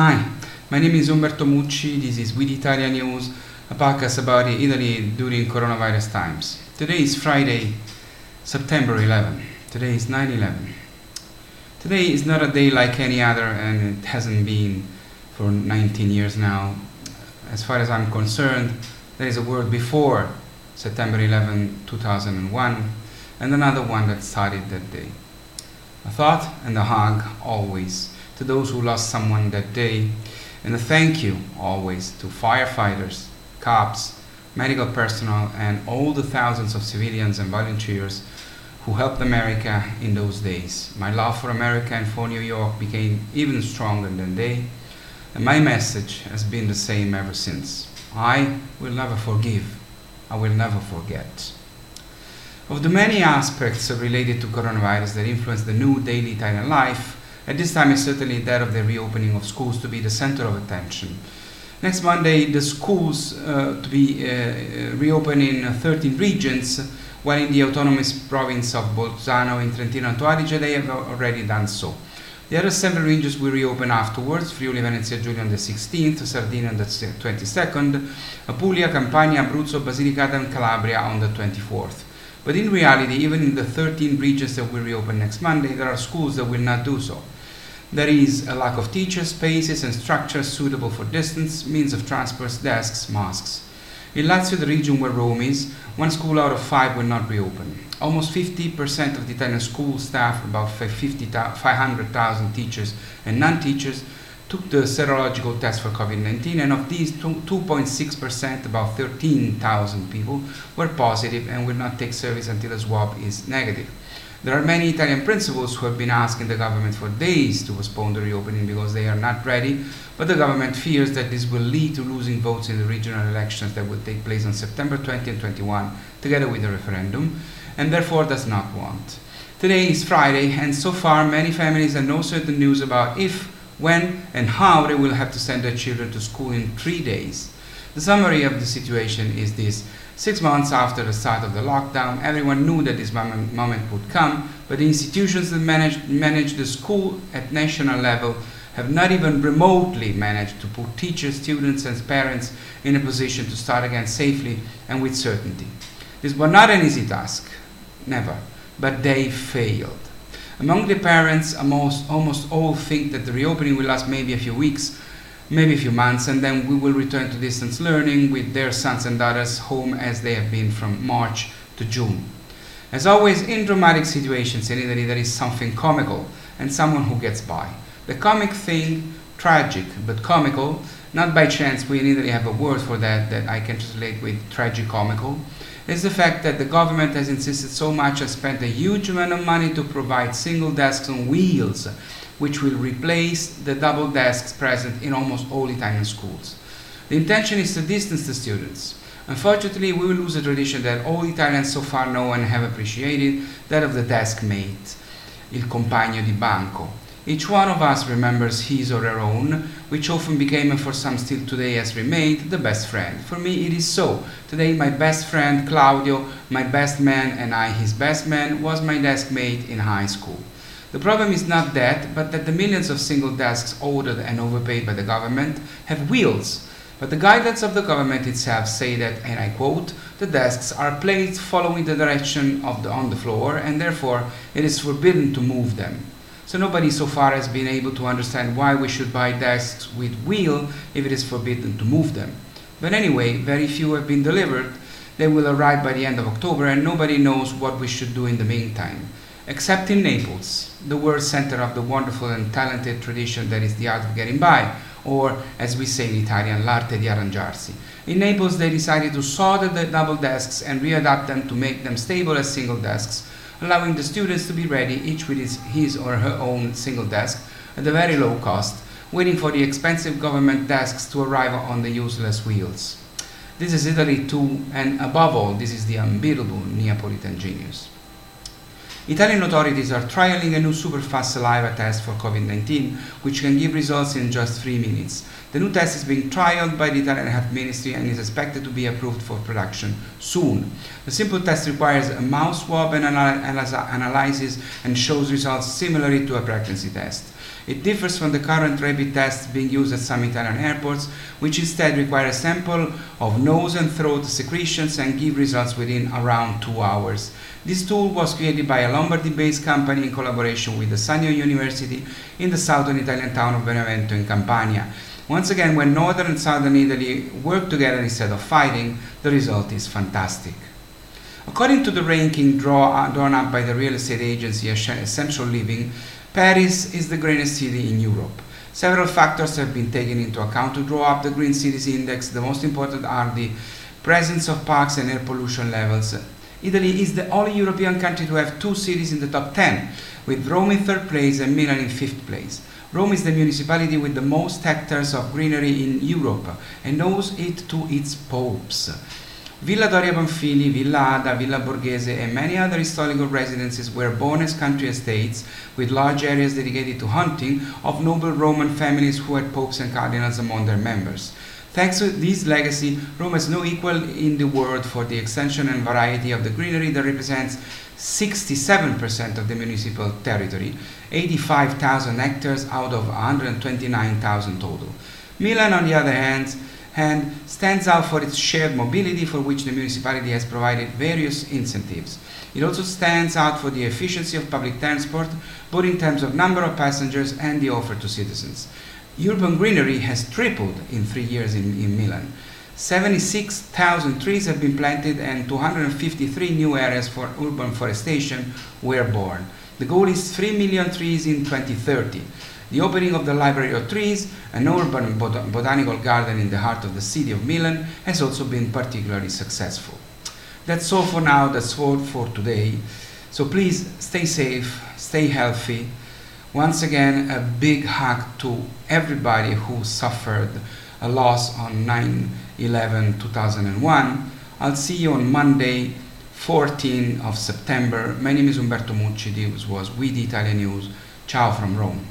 Hi, my name is Umberto Mucci. This is We the Italian News, a podcast about Italy during coronavirus times. Today is Friday, September 11. Today is 9 11. Today is not a day like any other, and it hasn't been for 19 years now. As far as I'm concerned, there is a world before September 11, 2001, and another one that started that day. A thought and a hug always to those who lost someone that day, and a thank you always to firefighters, cops, medical personnel, and all the thousands of civilians and volunteers who helped America in those days. My love for America and for New York became even stronger than they, and my message has been the same ever since. I will never forgive. I will never forget. Of the many aspects related to coronavirus that influence the new daily Italian life, at this time is certainly that of the reopening of schools to be the center of attention. Next Monday, the schools uh, to be uh, uh reopened in 13 regions, while in the autonomous province of Bolzano in Trentino Alto Adige they have already done so. The other seven regions will reopen afterwards, Friuli Venezia Giulia on the 16th, Sardinia on the 22nd, Apulia, Campania, Abruzzo, Basilicata and Calabria on the 24th. But in reality, even in the 13 regions that will reopen next Monday, there are schools that will not do so. There is a lack of teachers, spaces, and structures suitable for distance, means of transport, desks, masks. In Lazio, the region where Rome is, one school out of five will not reopen. Almost 50% of the Italian school staff, about 500,000 teachers and non teachers, took the serological test for COVID 19, and of these, 2.6%, about 13,000 people, were positive and will not take service until a swab is negative. There are many Italian principals who have been asking the government for days to postpone the reopening because they are not ready, but the government fears that this will lead to losing votes in the regional elections that will take place on September 20 and 21, together with the referendum, and therefore does not want. Today is Friday, and so far many families have no certain news about if, when, and how they will have to send their children to school in three days. The summary of the situation is this Six months after the start of the lockdown, everyone knew that this moment, would come, but the institutions that manage, manage the school at national level have not even remotely managed to put teachers, students, and parents in a position to start again safely and with certainty. This was not an easy task, never, but they failed. Among the parents, almost, almost all think that the reopening will last maybe a few weeks, maybe a few months, and then we will return to distance learning with their sons and daughters home as they have been from March to June. As always, in dramatic situations in Italy, there is something comical and someone who gets by. The comic thing, tragic but comical, not by chance, we in Italy have a word for that that I can translate with tragicomical, is the fact that the government has insisted so much and spent a huge amount of money to provide single desks on wheels which will replace the double desks present in almost all Italian schools. The intention is to distance the students. Unfortunately, we will lose a tradition that all Italians so far know and have appreciated, that of the desk mate, il compagno di banco. Each one of us remembers his or her own, which often became, and for some still today has remained, the best friend. For me, it is so. Today, my best friend, Claudio, my best man, and I, his best man, was my desk mate in high school. The problem is not that, but that the millions of single desks ordered and overpaid by the government have wheels. But the guidelines of the government itself say that, and I quote, the desks are placed following the direction of the on the floor, and therefore it is forbidden to move them. So nobody so far has been able to understand why we should buy desks with wheel if it is forbidden to move them. But anyway, very few have been delivered. They will arrive by the end of October, and nobody knows what we should do in the meantime except in Naples, the world center of the wonderful and talented tradition that is the art of getting by, or as we say in Italian, l'arte di arrangiarsi. In Naples, they decided to solder the double desks and readapt them to make them stable as single desks, allowing the students to be ready, each with his, his or her own single desk, at a very low cost, waiting for the expensive government desks to arrive on the useless wheels. This is Italy too, and above all, this is the unbeatable Neapolitan genius. Italian authorities are trialing a new super-fast saliva test for COVID-19, which can give results in just three minutes. The new test is being trialed by the Italian Health Ministry and is expected to be approved for production soon. The simple test requires a mouth swab and analysis and shows results similarly to a pregnancy test. It differs from the current rapid tests being used at some Italian airports, which instead require a sample of nose and throat secretions and give results within around two hours. This tool was created by a Lombardy-based company in collaboration with the Sannio University in the southern Italian town of Benevento in Campania. Once again, when northern and southern Italy work together instead of fighting, the result is fantastic. According to the ranking draw, drawn up by the real estate agency Essential Living, Paris is the greenest city in Europe. Several factors have been taken into account to draw up the Green Cities Index. The most important are the presence of parks and air pollution levels. Italy is the only European country to have two cities in the top 10, with Rome in third place and Milan in fifth place. Rome is the municipality with the most hectares of greenery in Europe and owes it to its popes. Villa Doria Pamphili, Villa Ada, Villa Borghese, and many other historical residences were born as country estates with large areas dedicated to hunting of noble Roman families who had popes and cardinals among their members. Thanks to this legacy, Rome has no equal in the world for the extension and variety of the greenery that represents 67% of the municipal territory, 85,000 hectares out of 129,000 total. Milan, on the other hand, and stands out for its shared mobility for which the municipality has provided various incentives. It also stands out for the efficiency of public transport, both in terms of number of passengers and the offer to citizens. Urban greenery has tripled in three years in, in Milan. 76,000 trees have been planted and 253 new areas for urban forestation were born. The goal is 3 million trees in 2030. The opening of the Library of Trees, an urban bot botanical garden in the heart of the city of Milan, has also been particularly successful. That's all for now, that's all for today. So please stay safe, stay healthy. Once again, a big hug to everybody who suffered a loss on 9 11 2001. I'll see you on Monday, 14 of September. My name is Umberto Mucci. This was We the Italian News. Ciao from Rome.